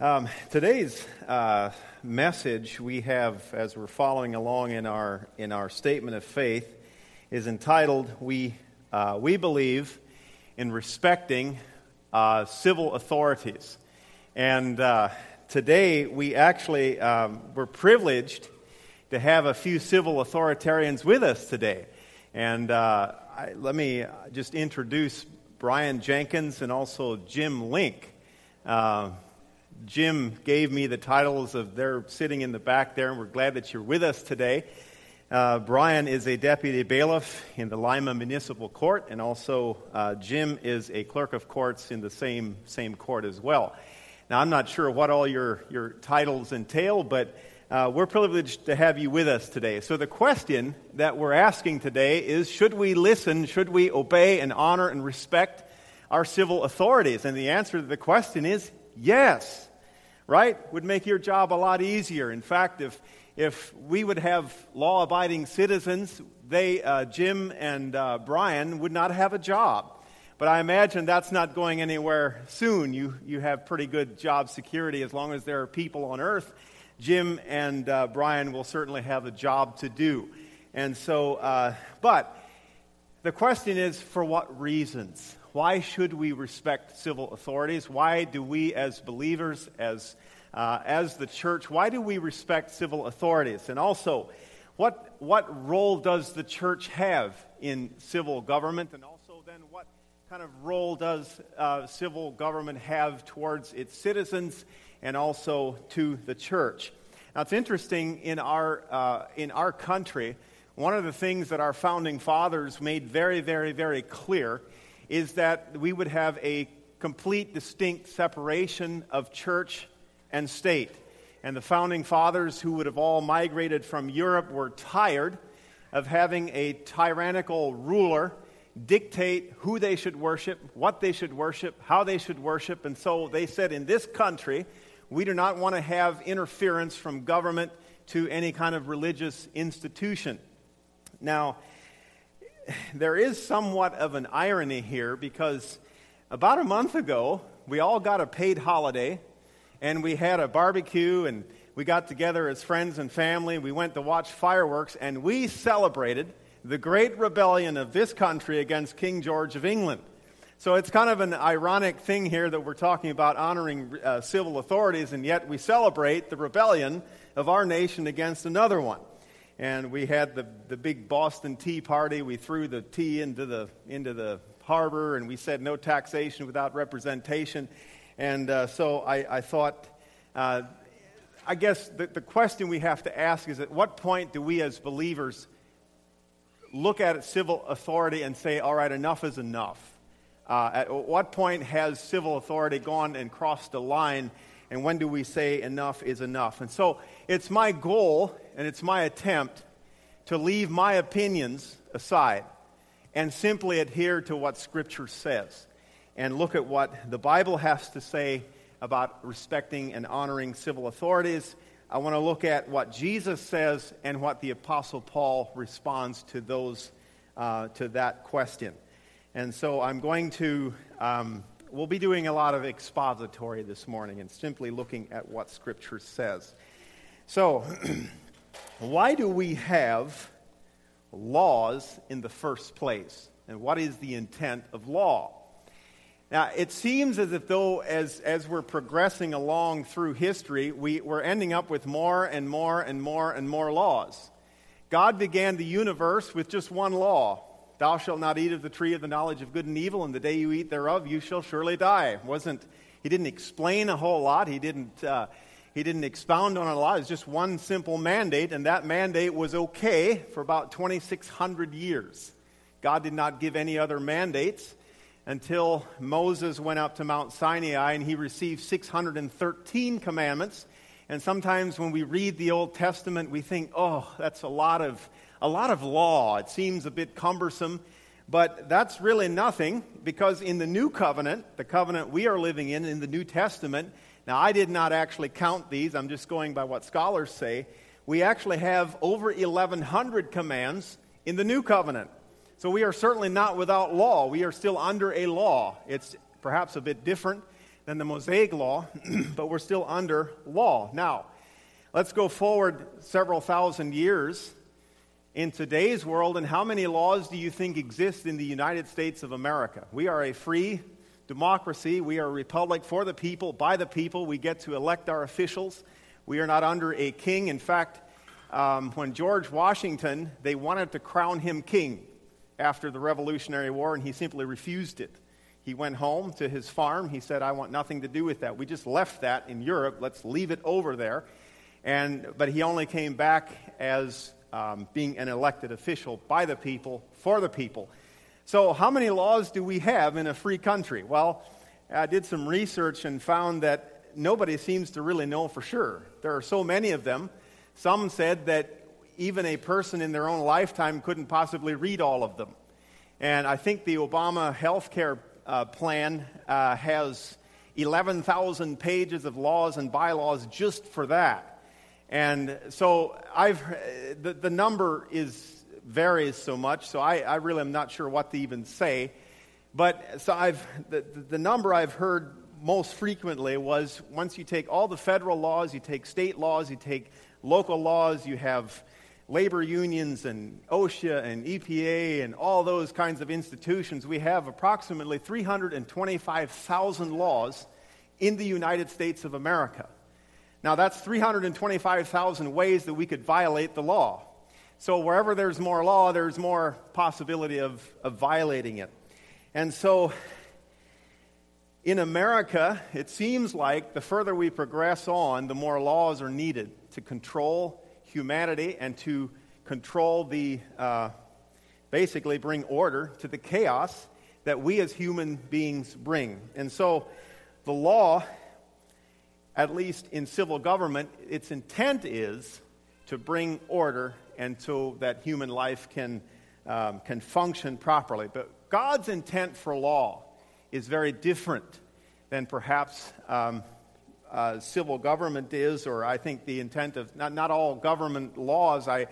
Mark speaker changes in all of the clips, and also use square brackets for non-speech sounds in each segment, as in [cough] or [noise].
Speaker 1: Um, today's uh, message we have, as we're following along in our in our statement of faith, is entitled "We uh, We Believe in Respecting uh, Civil Authorities." And uh, today we actually um, we're privileged to have a few civil authoritarians with us today. And uh, I, let me just introduce Brian Jenkins and also Jim Link. Jim gave me the titles of they're sitting in the back there, and we're glad that you're with us today. Uh, Brian is a deputy bailiff in the Lima Municipal Court, and also uh, Jim is a clerk of courts in the same, same court as well. Now, I'm not sure what all your, your titles entail, but uh, we're privileged to have you with us today. So, the question that we're asking today is should we listen, should we obey and honor and respect our civil authorities? And the answer to the question is yes right? Would make your job a lot easier. In fact, if, if we would have law abiding citizens, they, uh, Jim and uh, Brian, would not have a job. But I imagine that's not going anywhere soon. You, you have pretty good job security as long as there are people on earth. Jim and uh, Brian will certainly have a job to do. And so, uh, but the question is for what reasons? Why should we respect civil authorities? Why do we, as believers, as, uh, as the church, why do we respect civil authorities? And also, what, what role does the church have in civil government? And also, then, what kind of role does uh, civil government have towards its citizens and also to the church? Now, it's interesting in our, uh, in our country, one of the things that our founding fathers made very, very, very clear is that we would have a complete, distinct separation of church and state. And the founding fathers, who would have all migrated from Europe, were tired of having a tyrannical ruler dictate who they should worship, what they should worship, how they should worship. And so they said, in this country, we do not want to have interference from government to any kind of religious institution. Now, there is somewhat of an irony here because about a month ago, we all got a paid holiday and we had a barbecue and we got together as friends and family. We went to watch fireworks and we celebrated the great rebellion of this country against King George of England. So it's kind of an ironic thing here that we're talking about honoring uh, civil authorities, and yet we celebrate the rebellion of our nation against another one and we had the, the big Boston Tea Party. We threw the tea into the, into the harbor, and we said no taxation without representation. And uh, so I, I thought, uh, I guess the, the question we have to ask is at what point do we as believers look at civil authority and say, all right, enough is enough? Uh, at what point has civil authority gone and crossed the line? And when do we say enough is enough? And so it's my goal and it's my attempt to leave my opinions aside and simply adhere to what Scripture says and look at what the Bible has to say about respecting and honoring civil authorities. I want to look at what Jesus says and what the Apostle Paul responds to those uh, to that question. And so I'm going to um, we'll be doing a lot of expository this morning and simply looking at what Scripture says. So. [clears throat] why do we have laws in the first place? And what is the intent of law? Now, it seems as if though, as, as we're progressing along through history, we, we're ending up with more and more and more and more laws. God began the universe with just one law Thou shalt not eat of the tree of the knowledge of good and evil, and the day you eat thereof, you shall surely die. Wasn't, he didn't explain a whole lot. He didn't uh, he didn't expound on it a lot. It's just one simple mandate, and that mandate was okay for about 2,600 years. God did not give any other mandates until Moses went up to Mount Sinai and he received 613 commandments. And sometimes when we read the Old Testament, we think, oh, that's a lot of, a lot of law. It seems a bit cumbersome. But that's really nothing because in the new covenant, the covenant we are living in, in the New Testament, now, I did not actually count these, I'm just going by what scholars say. We actually have over 1,100 commands in the new covenant. So we are certainly not without law. We are still under a law. It's perhaps a bit different than the Mosaic law, [clears throat] but we're still under law. Now, let's go forward several thousand years in today's world, and how many laws do you think exist in the United States of America? We are a free democracy. We are a republic for the people, by the people. We get to elect our officials. We are not under a king. In fact, um, when George Washington, they wanted to crown him king after the Revolutionary War, and he simply refused it. He went home to his farm. He said, I want nothing to do with that. We just left that in Europe. Let's leave it over there. And, but he only came back as um, being an elected official by the people, for the people. So, how many laws do we have in a free country? Well, I did some research and found that nobody seems to really know for sure. There are so many of them. Some said that even a person in their own lifetime couldn't possibly read all of them. And I think the Obama health care uh, plan uh, has 11,000 pages of laws and bylaws just for that. And so I've, the, the number is, varies so much, so I, I really am not sure what to even say. But so I've, the, the number I've heard most frequently was once you take all the federal laws, you take state laws, you take local laws, you have labor unions and OSHA and EPA and all those kinds of institutions, we have approximately 325,000 laws in the United States of America. Now, that's 325,000 ways that we could violate the law. So, wherever there's more law, there's more possibility of, of violating it. And so, in America, it seems like the further we progress on, the more laws are needed to control humanity and to control the, uh, basically, bring order to the chaos that we as human beings bring. And so the law, at least in civil government, its intent is to bring order so that human life can, um, can function properly. But God's intent for law is very different than perhaps um, uh, civil government is, or I think the intent of not, not all government laws. I,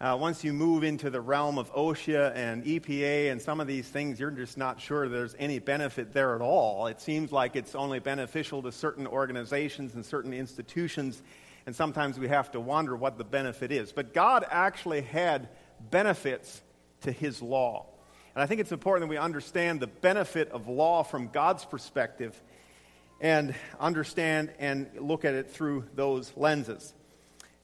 Speaker 1: uh, once you move into the realm of OSHA and EPA and some of these things, you're just not sure there's any benefit there at all. It seems like it's only beneficial to certain organizations and certain institutions, and sometimes we have to wonder what the benefit is. But God actually had benefits to his law. And I think it's important that we understand the benefit of law from God's perspective and understand and look at it through those lenses.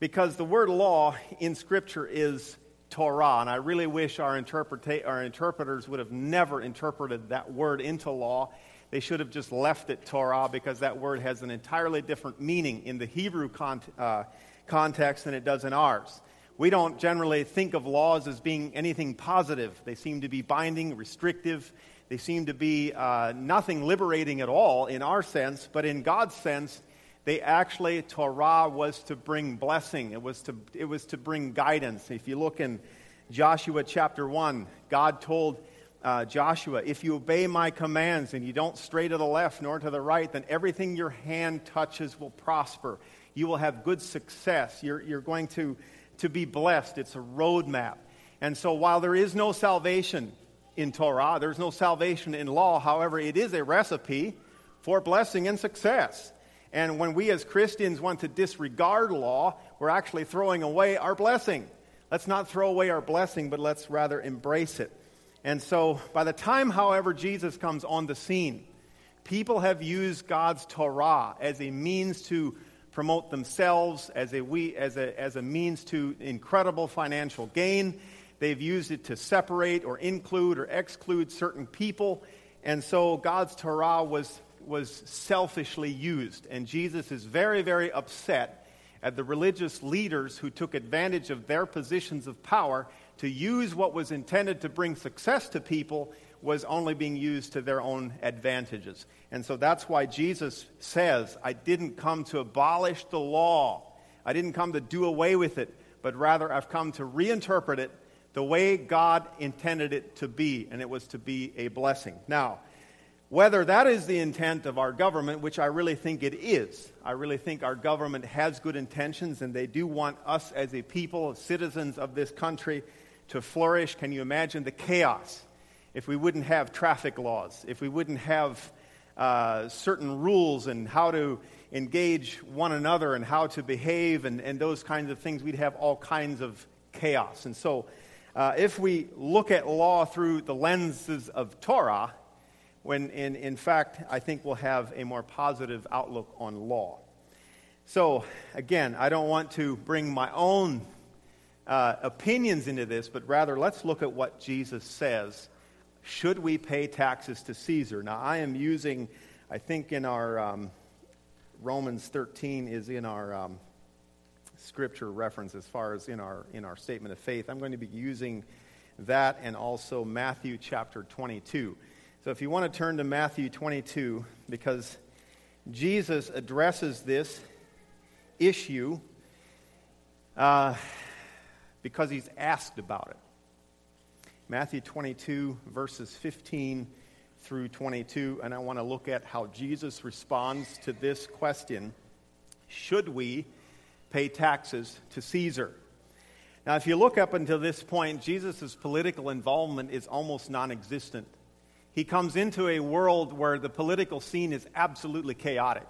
Speaker 1: Because the word law in Scripture is Torah, and I really wish our, interpreta- our interpreters would have never interpreted that word into law. They should have just left it Torah because that word has an entirely different meaning in the Hebrew con- uh, context than it does in ours. We don't generally think of laws as being anything positive. They seem to be binding, restrictive, they seem to be uh, nothing liberating at all in our sense, but in God's sense, they actually, Torah was to bring blessing. It was to, it was to bring guidance. If you look in Joshua chapter 1, God told uh, Joshua, If you obey my commands and you don't stray to the left nor to the right, then everything your hand touches will prosper. You will have good success. You're, you're going to, to be blessed. It's a roadmap. And so while there is no salvation in Torah. There's no salvation in law. However, it is a recipe for blessing and success. And when we as Christians want to disregard law, we're actually throwing away our blessing. Let's not throw away our blessing, but let's rather embrace it. And so, by the time, however, Jesus comes on the scene, people have used God's Torah as a means to promote themselves, as a, we, as a, as a means to incredible financial gain They've used it to separate or include or exclude certain people. And so God's Torah was, was selfishly used. And Jesus is very, very upset at the religious leaders who took advantage of their positions of power to use what was intended to bring success to people was only being used to their own advantages. And so that's why Jesus says, I didn't come to abolish the law. I didn't come to do away with it, but rather I've come to reinterpret it the way God intended it to be, and it was to be a blessing. Now, whether that is the intent of our government, which I really think it is, I really think our government has good intentions and they do want us as a people, citizens of this country, to flourish. Can you imagine the chaos if we wouldn't have traffic laws, if we wouldn't have uh, certain rules and how to engage one another and how to behave and, and those kinds of things, we'd have all kinds of chaos. And so, uh, if we look at law through the lenses of Torah, when in, in fact, I think we'll have a more positive outlook on law. So, again, I don't want to bring my own uh, opinions into this, but rather let's look at what Jesus says. Should we pay taxes to Caesar? Now, I am using, I think in our um, Romans 13 is in our um, scripture reference as far as in our, in our statement of faith. I'm going to be using that and also Matthew chapter 22. So if you want to turn to Matthew 22, because Jesus addresses this issue uh, because he's asked about it. Matthew 22, verses 15 through 22, and I want to look at how Jesus responds to this question Should we pay taxes to Caesar? Now, if you look up until this point, Jesus' political involvement is almost non existent. He comes into a world where the political scene is absolutely chaotic.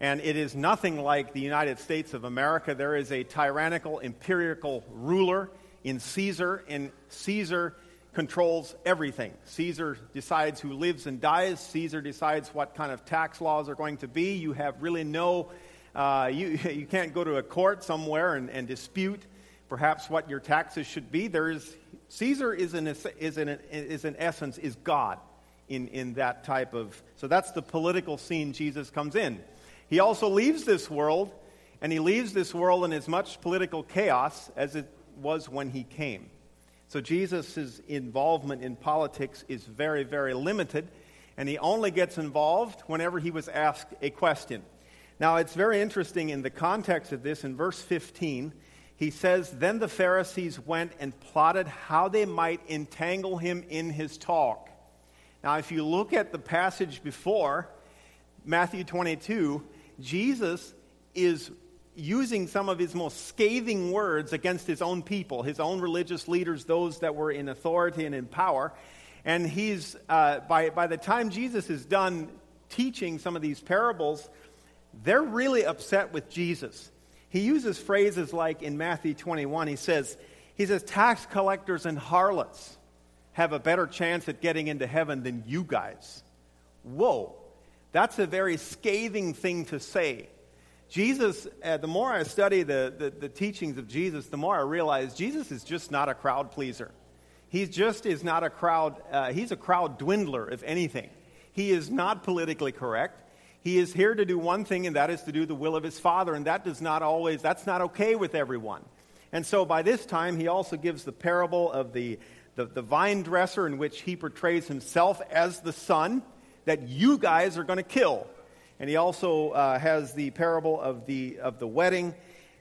Speaker 1: And it is nothing like the United States of America. There is a tyrannical, imperial ruler in Caesar, and Caesar controls everything. Caesar decides who lives and dies. Caesar decides what kind of tax laws are going to be. You have really no, uh, you, [laughs] you can't go to a court somewhere and, and dispute perhaps what your taxes should be. There is, Caesar is in, is, in, is in essence, is God in, in that type of, so that's the political scene Jesus comes in. He also leaves this world, and he leaves this world in as much political chaos as it was when he came. So Jesus' involvement in politics is very, very limited, and he only gets involved whenever he was asked a question. Now, it's very interesting in the context of this, in verse 15, he says, Then the Pharisees went and plotted how they might entangle him in his talk. Now, if you look at the passage before, Matthew 22, Jesus is using some of his most scathing words against his own people, his own religious leaders, those that were in authority and in power. And he's, uh, by, by the time Jesus is done teaching some of these parables, they're really upset with Jesus. He uses phrases like in Matthew 21, he says, he says, tax collectors and harlots have a better chance at getting into heaven than you guys. Whoa. That's a very scathing thing to say. Jesus, uh, the more I study the, the, the, teachings of Jesus, the more I realize Jesus is just not a crowd pleaser. He just is not a crowd, uh, he's a crowd dwindler, if anything. He is not politically correct. He is here to do one thing, and that is to do the will of his Father, and that does not always, that's not okay with everyone. And so by this time, he also gives the parable of the, the, the vine dresser, in which he portrays himself as the son that you guys are going to kill. And he also uh, has the parable of the, of the wedding.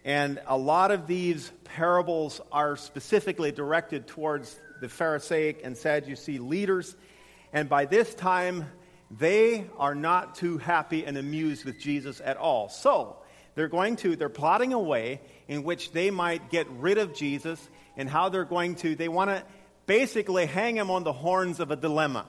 Speaker 1: And a lot of these parables are specifically directed towards the Pharisaic and Sadducee leaders. And by this time, they are not too happy and amused with Jesus at all. So, they're going to, they're plotting a way in which they might get rid of Jesus and how they're going to, they want to basically hang him on the horns of a dilemma.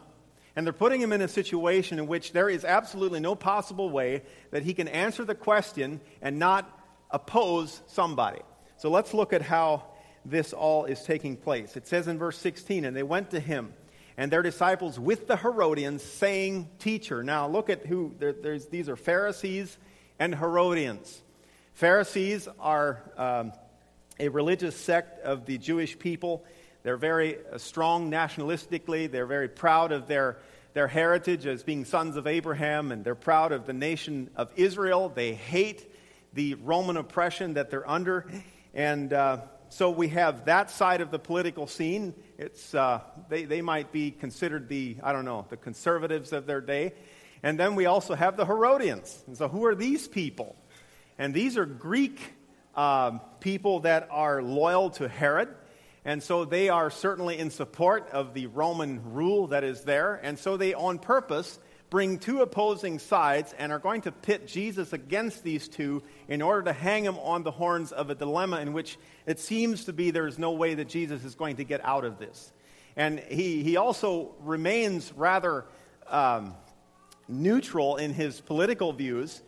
Speaker 1: And they're putting him in a situation in which there is absolutely no possible way that he can answer the question and not oppose somebody. So let's look at how this all is taking place. It says in verse 16, And they went to him and their disciples with the Herodians, saying, Teacher. Now look at who, there, these are Pharisees and Herodians. Pharisees are um, a religious sect of the Jewish people they're very uh, strong nationalistically. They're very proud of their, their heritage as being sons of Abraham, and they're proud of the nation of Israel. They hate the Roman oppression that they're under. And uh, so we have that side of the political scene. It's, uh, they, they might be considered the, I don't know, the conservatives of their day. And then we also have the Herodians. And so who are these people? And these are Greek um, people that are loyal to Herod. And so they are certainly in support of the Roman rule that is there. And so they, on purpose, bring two opposing sides and are going to pit Jesus against these two in order to hang him on the horns of a dilemma in which it seems to be there is no way that Jesus is going to get out of this. And he, he also remains rather um, neutral in his political views.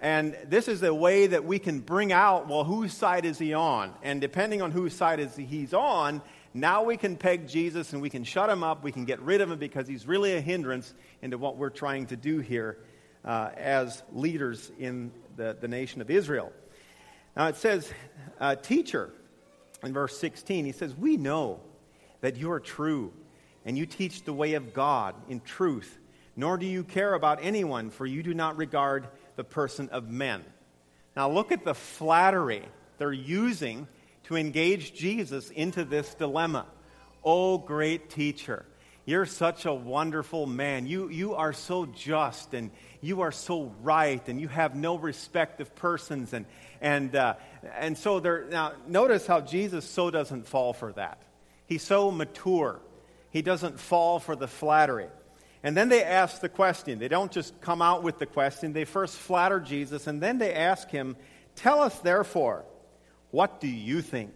Speaker 1: And this is a way that we can bring out, well, whose side is he on? And depending on whose side is he's on, now we can peg Jesus and we can shut him up. We can get rid of him because he's really a hindrance into what we're trying to do here uh, as leaders in the, the nation of Israel. Now it says, uh, Teacher, in verse 16, he says, We know that you are true and you teach the way of God in truth, nor do you care about anyone, for you do not regard the person of men. Now, look at the flattery they're using to engage Jesus into this dilemma. Oh, great teacher, you're such a wonderful man. You, you are so just and you are so right and you have no respect of persons. And, and, uh, and so there, now notice how Jesus so doesn't fall for that. He's so mature. He doesn't fall for the flattery. And then they ask the question. They don't just come out with the question. They first flatter Jesus, and then they ask him, Tell us, therefore, what do you think?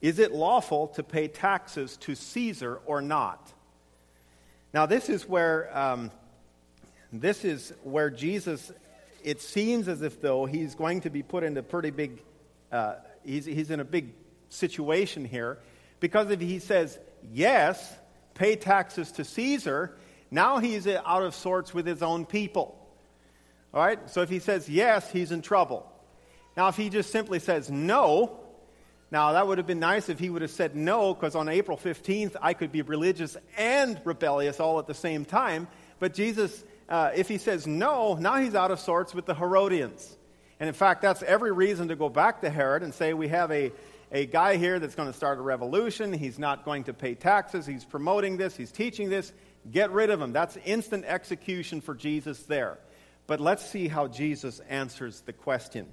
Speaker 1: Is it lawful to pay taxes to Caesar or not? Now, this is where, um, this is where Jesus, it seems as if though he's going to be put into pretty big, uh, he's, he's in a big situation here. Because if he says, yes, pay taxes to Caesar, now he's out of sorts with his own people. All right? So if he says yes, he's in trouble. Now, if he just simply says no, now that would have been nice if he would have said no, because on April 15th, I could be religious and rebellious all at the same time. But Jesus, uh, if he says no, now he's out of sorts with the Herodians. And in fact, that's every reason to go back to Herod and say, we have a, a guy here that's going to start a revolution. He's not going to pay taxes. He's promoting this. He's teaching this. Get rid of him. That's instant execution for Jesus there. But let's see how Jesus answers the question.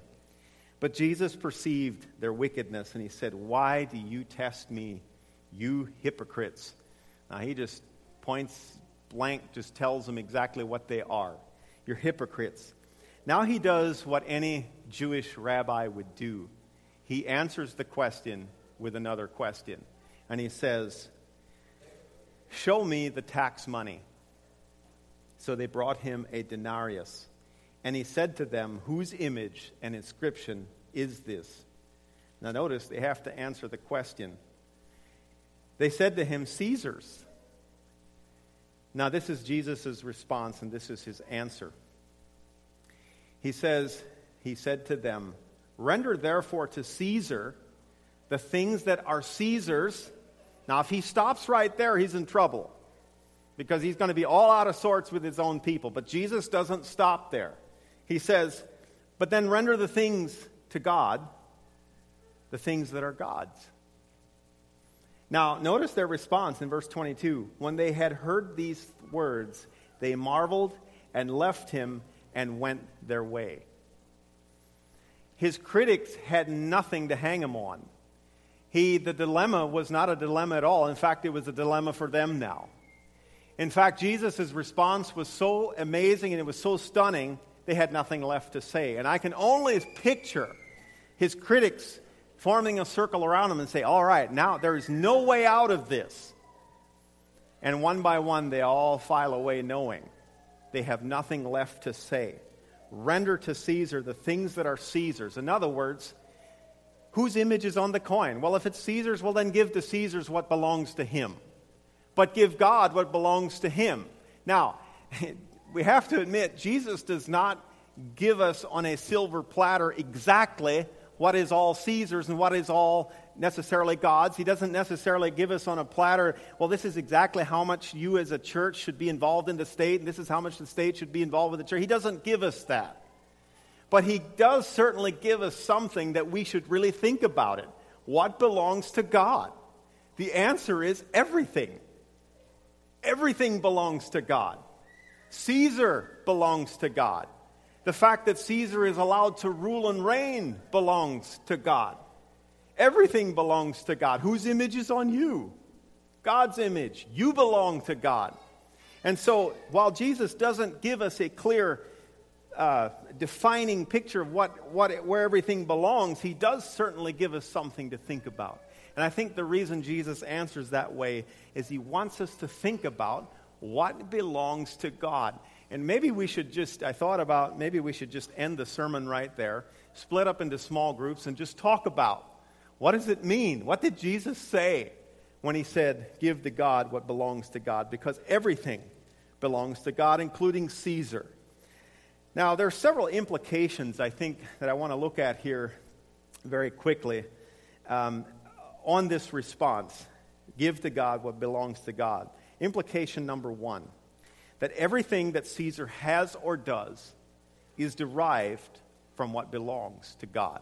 Speaker 1: But Jesus perceived their wickedness and he said, Why do you test me, you hypocrites? Now he just points blank, just tells them exactly what they are. You're hypocrites. Now he does what any Jewish rabbi would do. He answers the question with another question. And he says, Show me the tax money. So they brought him a denarius. And he said to them, Whose image and inscription is this? Now notice they have to answer the question. They said to him, Caesar's. Now this is Jesus' response, and this is his answer. He says, He said to them, Render therefore to Caesar the things that are Caesar's now, if he stops right there, he's in trouble because he's going to be all out of sorts with his own people. But Jesus doesn't stop there. He says, But then render the things to God, the things that are God's. Now, notice their response in verse 22. When they had heard these words, they marveled and left him and went their way. His critics had nothing to hang him on he, the dilemma was not a dilemma at all. In fact, it was a dilemma for them now. In fact, Jesus' response was so amazing and it was so stunning, they had nothing left to say. And I can only picture his critics forming a circle around him and say, All right, now there is no way out of this. And one by one, they all file away knowing they have nothing left to say. Render to Caesar the things that are Caesar's. In other words, Whose image is on the coin? Well, if it's Caesar's, well, then give to Caesar's what belongs to him. But give God what belongs to him. Now, [laughs] we have to admit, Jesus does not give us on a silver platter exactly what is all Caesar's and what is all necessarily God's. He doesn't necessarily give us on a platter, well, this is exactly how much you as a church should be involved in the state, and this is how much the state should be involved with the church. He doesn't give us that. But he does certainly give us something that we should really think about it. What belongs to God? The answer is everything. Everything belongs to God. Caesar belongs to God. The fact that Caesar is allowed to rule and reign belongs to God. Everything belongs to God. Whose image is on you? God's image. You belong to God. And so, while Jesus doesn't give us a clear uh, defining picture of what, what, where everything belongs, he does certainly give us something to think about. And I think the reason Jesus answers that way is he wants us to think about what belongs to God. And maybe we should just, I thought about maybe we should just end the sermon right there, split up into small groups, and just talk about what does it mean? What did Jesus say when he said, Give to God what belongs to God? Because everything belongs to God, including Caesar. Now, there are several implications, I think, that I want to look at here very quickly um, on this response give to God what belongs to God. Implication number one that everything that Caesar has or does is derived from what belongs to God.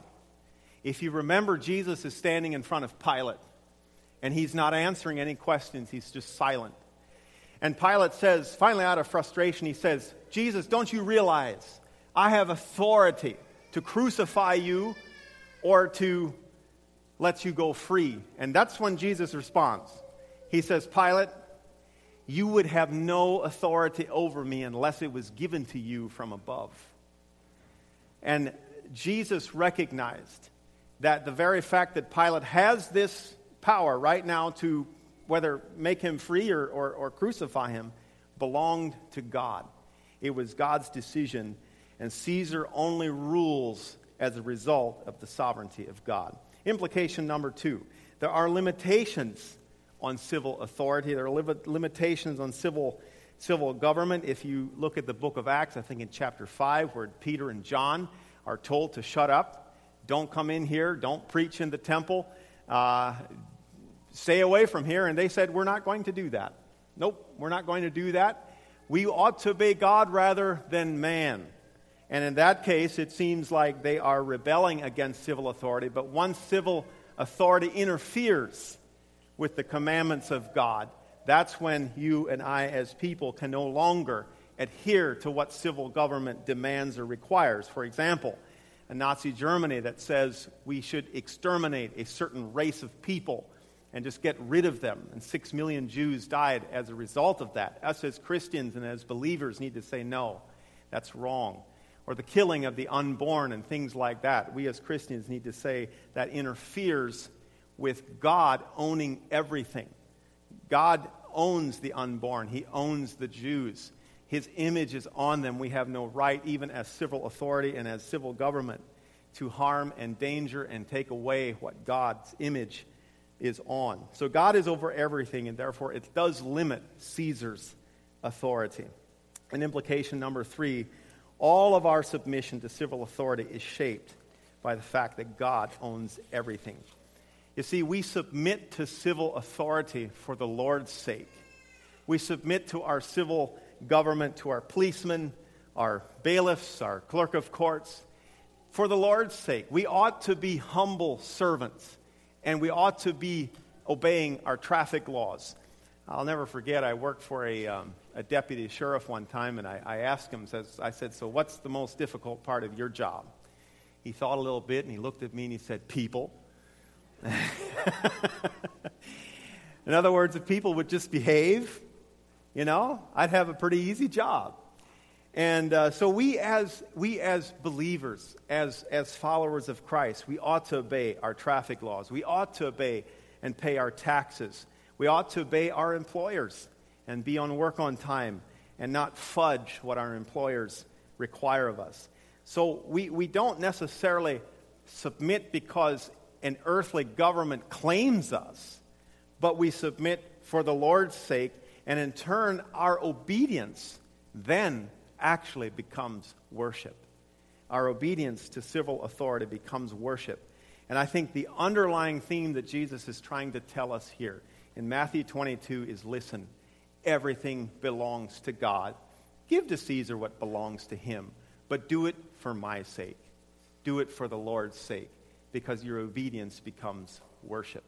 Speaker 1: If you remember, Jesus is standing in front of Pilate, and he's not answering any questions, he's just silent. And Pilate says, finally, out of frustration, he says, Jesus, don't you realize I have authority to crucify you or to let you go free? And that's when Jesus responds. He says, Pilate, you would have no authority over me unless it was given to you from above. And Jesus recognized that the very fact that Pilate has this power right now to whether make him free or, or, or crucify him belonged to God. It was God's decision, and Caesar only rules as a result of the sovereignty of God. Implication number two there are limitations on civil authority. There are limitations on civil, civil government. If you look at the book of Acts, I think in chapter 5, where Peter and John are told to shut up, don't come in here, don't preach in the temple, uh, stay away from here. And they said, We're not going to do that. Nope, we're not going to do that. We ought to obey God rather than man. And in that case, it seems like they are rebelling against civil authority. But once civil authority interferes with the commandments of God, that's when you and I, as people, can no longer adhere to what civil government demands or requires. For example, a Nazi Germany that says we should exterminate a certain race of people and just get rid of them. And six million Jews died as a result of that. Us as Christians and as believers need to say, no, that's wrong. Or the killing of the unborn and things like that. We as Christians need to say that interferes with God owning everything. God owns the unborn, He owns the Jews. His image is on them. We have no right, even as civil authority and as civil government, to harm and danger and take away what God's image is on. So God is over everything, and therefore it does limit Caesar's authority. And implication number three all of our submission to civil authority is shaped by the fact that God owns everything. You see, we submit to civil authority for the Lord's sake. We submit to our civil government, to our policemen, our bailiffs, our clerk of courts, for the Lord's sake. We ought to be humble servants, and we ought to be obeying our traffic laws. I'll never forget, I worked for a, um, a deputy sheriff one time, and I, I asked him, says, I said, So what's the most difficult part of your job? He thought a little bit, and he looked at me and he said, People. [laughs] In other words, if people would just behave, you know, I'd have a pretty easy job. And uh, so we as, we as believers, as, as followers of Christ, we ought to obey our traffic laws. We ought to obey and pay our taxes. We ought to obey our employers and be on work on time and not fudge what our employers require of us. So we, we don't necessarily submit because an earthly government claims us, but we submit for the Lord's sake, and in turn, our obedience then actually becomes worship. Our obedience to civil authority becomes worship. And I think the underlying theme that Jesus is trying to tell us here in Matthew 22 is listen, everything belongs to God. Give to Caesar what belongs to him, but do it for my sake. Do it for the Lord's sake because your obedience becomes worship.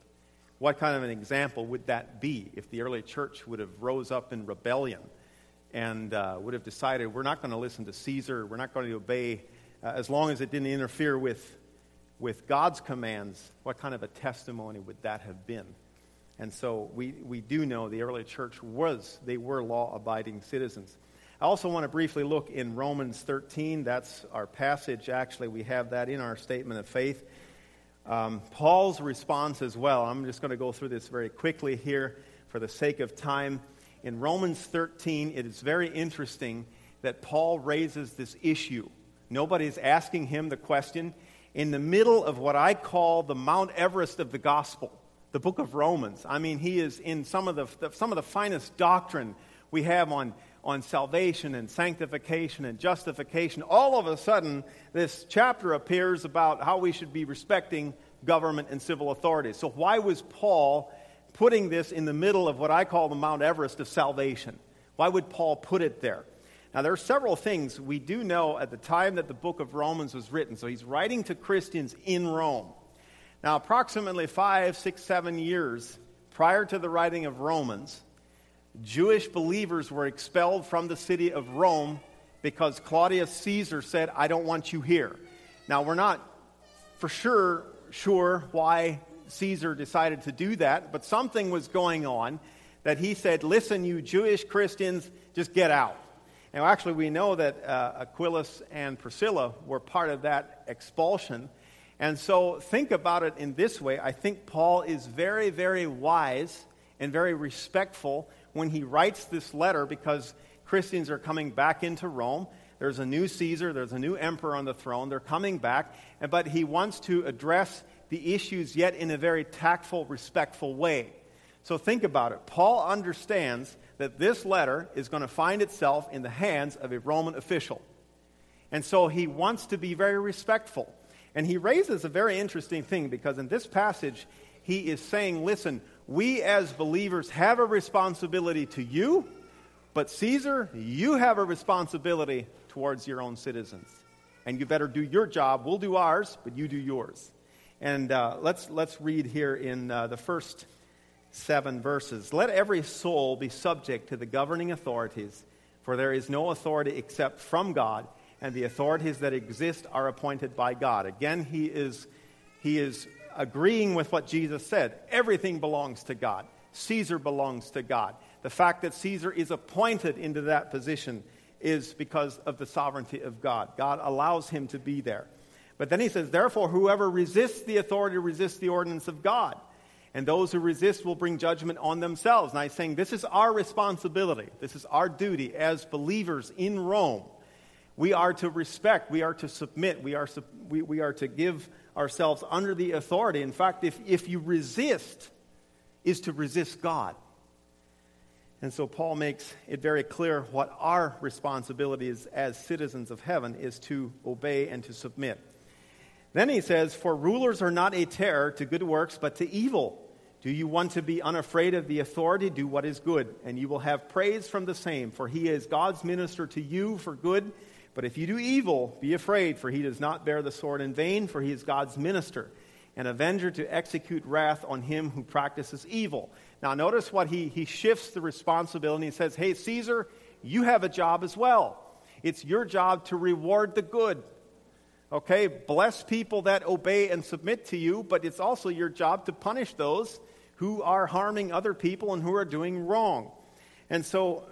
Speaker 1: What kind of an example would that be if the early church would have rose up in rebellion and uh, would have decided we're not going to listen to Caesar, we're not going to obey uh, as long as it didn't interfere with, with God's commands? What kind of a testimony would that have been? And so we, we do know the early church was, they were law abiding citizens. I also want to briefly look in Romans 13. That's our passage. Actually, we have that in our statement of faith. Um, Paul's response as well, I'm just going to go through this very quickly here for the sake of time. In Romans 13, it is very interesting that Paul raises this issue. Nobody's asking him the question. In the middle of what I call the Mount Everest of the gospel, the book of Romans. I mean, he is in some of the, some of the finest doctrine we have on, on salvation and sanctification and justification. All of a sudden, this chapter appears about how we should be respecting government and civil authorities. So, why was Paul putting this in the middle of what I call the Mount Everest of salvation? Why would Paul put it there? Now, there are several things we do know at the time that the book of Romans was written. So, he's writing to Christians in Rome. Now, approximately five, six, seven years prior to the writing of Romans, Jewish believers were expelled from the city of Rome because Claudius Caesar said, I don't want you here. Now, we're not for sure sure why Caesar decided to do that, but something was going on that he said, Listen, you Jewish Christians, just get out. Now, actually, we know that uh, Aquilus and Priscilla were part of that expulsion. And so, think about it in this way. I think Paul is very, very wise and very respectful when he writes this letter because Christians are coming back into Rome. There's a new Caesar, there's a new emperor on the throne. They're coming back. But he wants to address the issues yet in a very tactful, respectful way. So, think about it. Paul understands that this letter is going to find itself in the hands of a Roman official. And so he wants to be very respectful. And he raises a very interesting thing because in this passage, he is saying, listen, we as believers have a responsibility to you, but Caesar, you have a responsibility towards your own citizens. And you better do your job. We'll do ours, but you do yours. And uh, let's, let's read here in uh, the first seven verses. Let every soul be subject to the governing authorities, for there is no authority except from God, and the authorities that exist are appointed by God. Again, he is, he is agreeing with what Jesus said. Everything belongs to God, Caesar belongs to God. The fact that Caesar is appointed into that position is because of the sovereignty of God. God allows him to be there. But then he says, Therefore, whoever resists the authority resists the ordinance of God and those who resist will bring judgment on themselves. And I'm saying this is our responsibility. This is our duty as believers in Rome. We are to respect, we are to submit, we are, we, we are to give ourselves under the authority. In fact, if, if you resist, is to resist God. And so Paul makes it very clear what our responsibility is as citizens of heaven is to obey and to submit. Then he says, For rulers are not a terror to good works, but to evil. Do you want to be unafraid of the authority? Do what is good, and you will have praise from the same, for he is God's minister to you for good. But if you do evil, be afraid, for he does not bear the sword in vain, for he is God's minister, an avenger to execute wrath on him who practices evil. Now, notice what he, he shifts the responsibility. He says, Hey, Caesar, you have a job as well. It's your job to reward the good Okay, bless people that obey and submit to you, but it's also your job to punish those who are harming other people and who are doing wrong. And so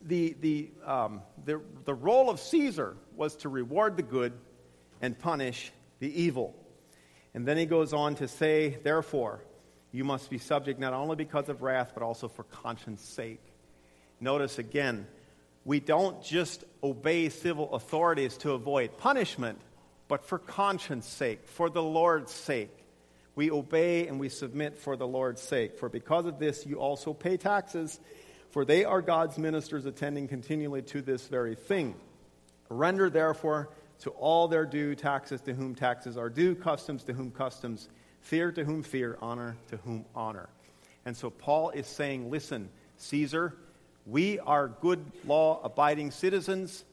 Speaker 1: the, the, um, the, the role of Caesar was to reward the good and punish the evil. And then he goes on to say, therefore, you must be subject not only because of wrath, but also for conscience sake. Notice again, we don't just obey civil authorities to avoid punishment, but for conscience sake, for the Lord's sake. We obey and we submit for the Lord's sake. For because of this, you also pay taxes, for they are God's ministers attending continually to this very thing. Render, therefore, to all their due taxes to whom taxes are due, customs to whom customs, fear to whom fear, honor to whom honor. And so Paul is saying, listen, Caesar, we are good law abiding citizens.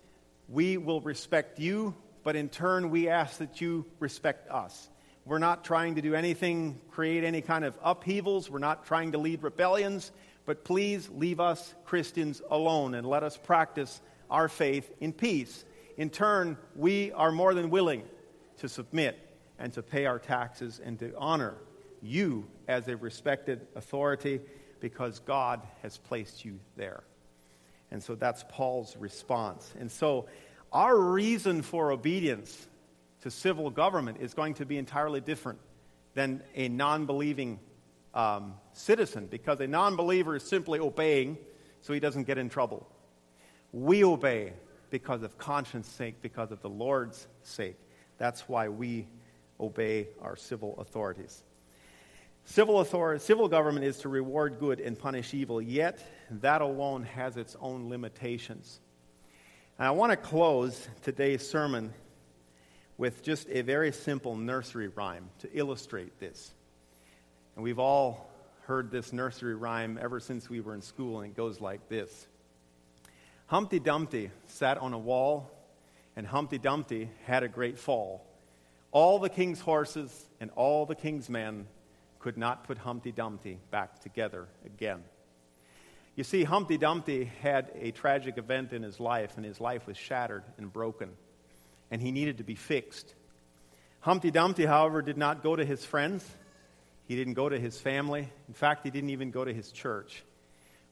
Speaker 1: We will respect you, but in turn, we ask that you respect us. We're not trying to do anything, create any kind of upheavals. We're not trying to lead rebellions, but please leave us Christians alone and let us practice our faith in peace. In turn, we are more than willing to submit and to pay our taxes and to honor you as a respected authority because God has placed you there. And so that's Paul's response. And so our reason for obedience to civil government is going to be entirely different than a non believing um, citizen because a non believer is simply obeying so he doesn't get in trouble. We obey because of conscience sake, because of the Lord's sake. That's why we obey our civil authorities. Civil, authority, civil government is to reward good and punish evil, yet that alone has its own limitations. And I want to close today's sermon with just a very simple nursery rhyme to illustrate this. And we've all heard this nursery rhyme ever since we were in school, and it goes like this Humpty Dumpty sat on a wall, and Humpty Dumpty had a great fall. All the king's horses and all the king's men could not put Humpty Dumpty back together again. You see, Humpty Dumpty had a tragic event in his life, and his life was shattered and broken, and he needed to be fixed. Humpty Dumpty, however, did not go to his friends. He didn't go to his family. In fact, he didn't even go to his church.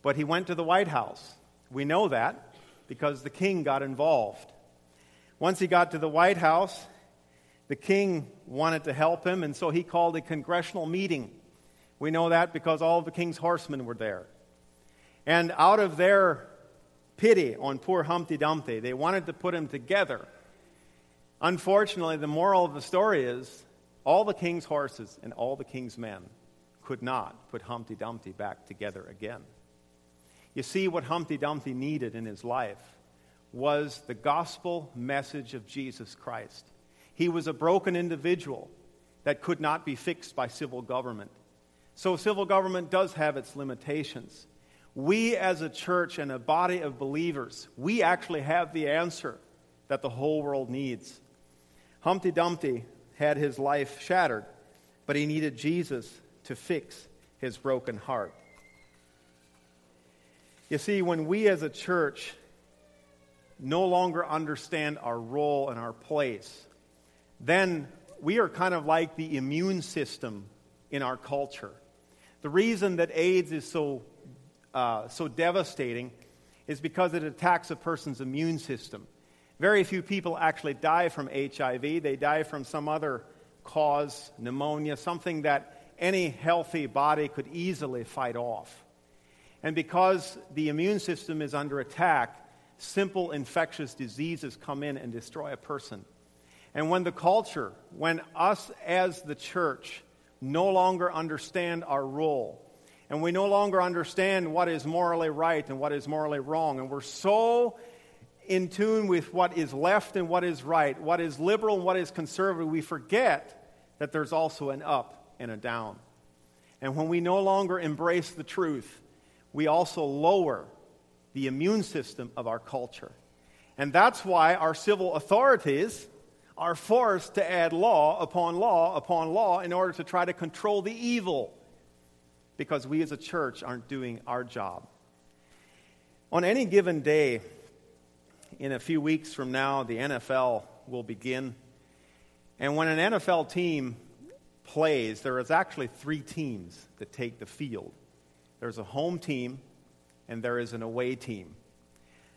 Speaker 1: But he went to the White House. We know that because the king got involved. Once he got to the White House, the king wanted to help him, and so he called a congressional meeting. We know that because all of the king's horsemen were there. And out of their pity on poor Humpty Dumpty, they wanted to put him together. Unfortunately, the moral of the story is all the king's horses and all the king's men could not put Humpty Dumpty back together again. You see, what Humpty Dumpty needed in his life was the gospel message of Jesus Christ. He was a broken individual that could not be fixed by civil government. So, civil government does have its limitations. We, as a church and a body of believers, we actually have the answer that the whole world needs. Humpty Dumpty had his life shattered, but he needed Jesus to fix his broken heart. You see, when we as a church no longer understand our role and our place, then we are kind of like the immune system in our culture. The reason that AIDS is so, uh, so devastating is because it attacks a person's immune system. Very few people actually die from HIV, they die from some other cause, pneumonia, something that any healthy body could easily fight off. And because the immune system is under attack, simple infectious diseases come in and destroy a person. And when the culture, when us as the church no longer understand our role, and we no longer understand what is morally right and what is morally wrong, and we're so in tune with what is left and what is right, what is liberal and what is conservative, we forget that there's also an up and a down. And when we no longer embrace the truth, we also lower the immune system of our culture. And that's why our civil authorities are forced to add law upon law upon law in order to try to control the evil because we as a church aren't doing our job. On any given day, in a few weeks from now, the NFL will begin. And when an NFL team plays, there is actually three teams that take the field there's a home team, and there is an away team.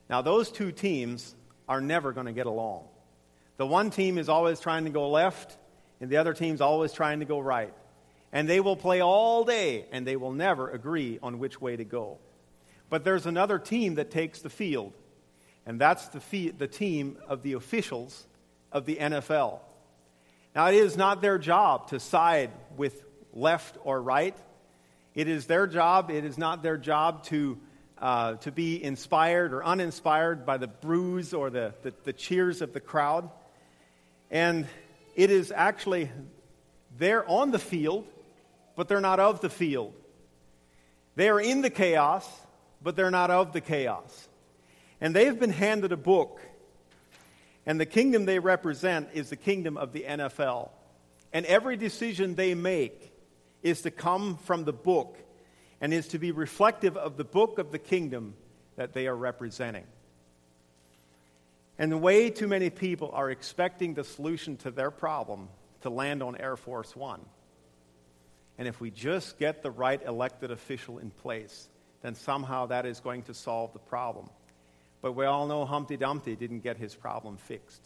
Speaker 1: Now, those two teams are never going to get along. The one team is always trying to go left, and the other team's always trying to go right. And they will play all day, and they will never agree on which way to go. But there's another team that takes the field, and that's the, fee- the team of the officials of the NFL. Now, it is not their job to side with left or right. It is their job, it is not their job to uh, to be inspired or uninspired by the bruise or the, the, the cheers of the crowd. And it is actually, they're on the field, but they're not of the field. They are in the chaos, but they're not of the chaos. And they've been handed a book. And the kingdom they represent is the kingdom of the NFL. And every decision they make is to come from the book and is to be reflective of the book of the kingdom that they are representing. And way too many people are expecting the solution to their problem to land on Air Force One. And if we just get the right elected official in place, then somehow that is going to solve the problem. But we all know Humpty Dumpty didn't get his problem fixed.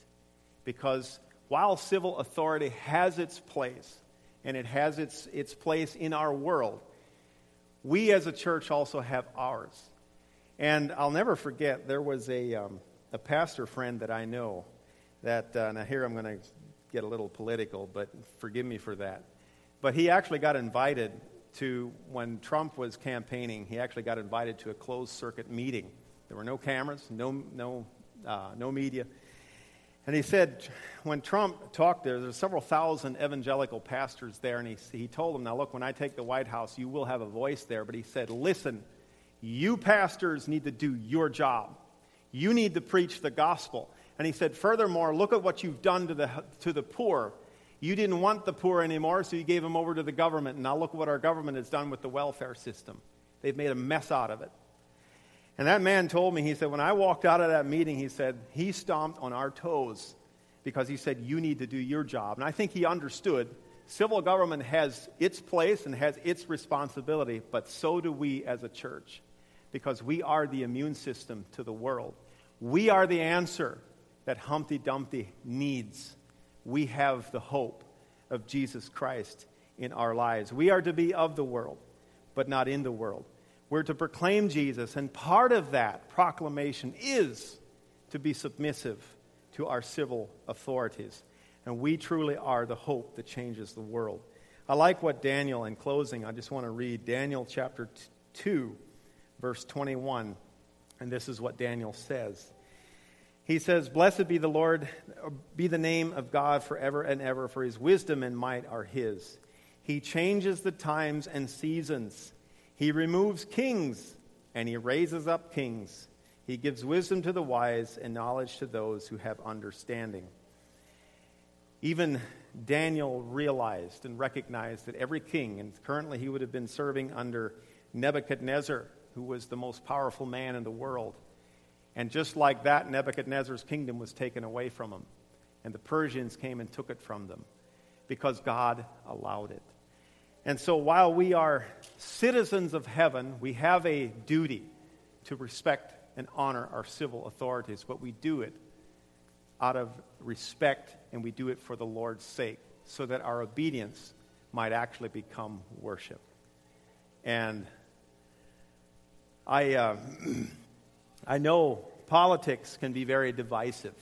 Speaker 1: Because while civil authority has its place, and it has its, its place in our world, we as a church also have ours. And I'll never forget, there was a, um, a pastor friend that I know that, uh, now here I'm going to get a little political, but forgive me for that. But he actually got invited to, when Trump was campaigning, he actually got invited to a closed circuit meeting. There were no cameras, no, no, uh, no media. And he said, when Trump talked there, there were several thousand evangelical pastors there, and he, he told them, Now, look, when I take the White House, you will have a voice there. But he said, Listen, you pastors need to do your job. You need to preach the gospel. And he said, Furthermore, look at what you've done to the, to the poor. You didn't want the poor anymore, so you gave them over to the government. And now look what our government has done with the welfare system. They've made a mess out of it. And that man told me, he said, when I walked out of that meeting, he said, he stomped on our toes because he said, you need to do your job. And I think he understood civil government has its place and has its responsibility, but so do we as a church because we are the immune system to the world. We are the answer that Humpty Dumpty needs. We have the hope of Jesus Christ in our lives. We are to be of the world, but not in the world. We're to proclaim Jesus, and part of that proclamation is to be submissive to our civil authorities. And we truly are the hope that changes the world. I like what Daniel, in closing, I just want to read Daniel chapter 2, verse 21. And this is what Daniel says. He says, Blessed be the Lord, be the name of God forever and ever, for his wisdom and might are his. He changes the times and seasons. He removes kings and he raises up kings. He gives wisdom to the wise and knowledge to those who have understanding. Even Daniel realized and recognized that every king, and currently he would have been serving under Nebuchadnezzar, who was the most powerful man in the world. And just like that, Nebuchadnezzar's kingdom was taken away from him. And the Persians came and took it from them because God allowed it. And so while we are citizens of heaven, we have a duty to respect and honor our civil authorities, but we do it out of respect and we do it for the Lord's sake so that our obedience might actually become worship. And I, uh, [clears throat] I know politics can be very divisive,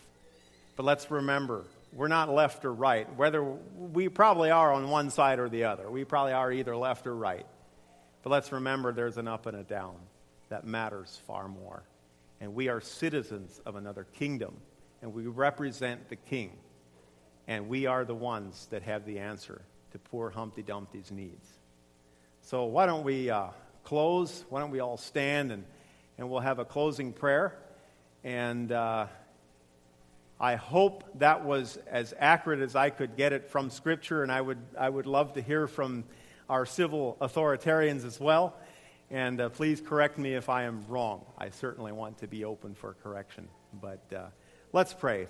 Speaker 1: but let's remember we're not left or right. Whether we probably are on one side or the other, we probably are either left or right. But let's remember there's an up and a down that matters far more. And we are citizens of another kingdom, and we represent the king. And we are the ones that have the answer to poor Humpty Dumpty's needs. So, why don't we uh, close? Why don't we all stand and, and we'll have a closing prayer? And. Uh, I hope that was as accurate as I could get it from Scripture, and I would, I would love to hear from our civil authoritarians as well. And uh, please correct me if I am wrong. I certainly want to be open for correction. But uh, let's pray.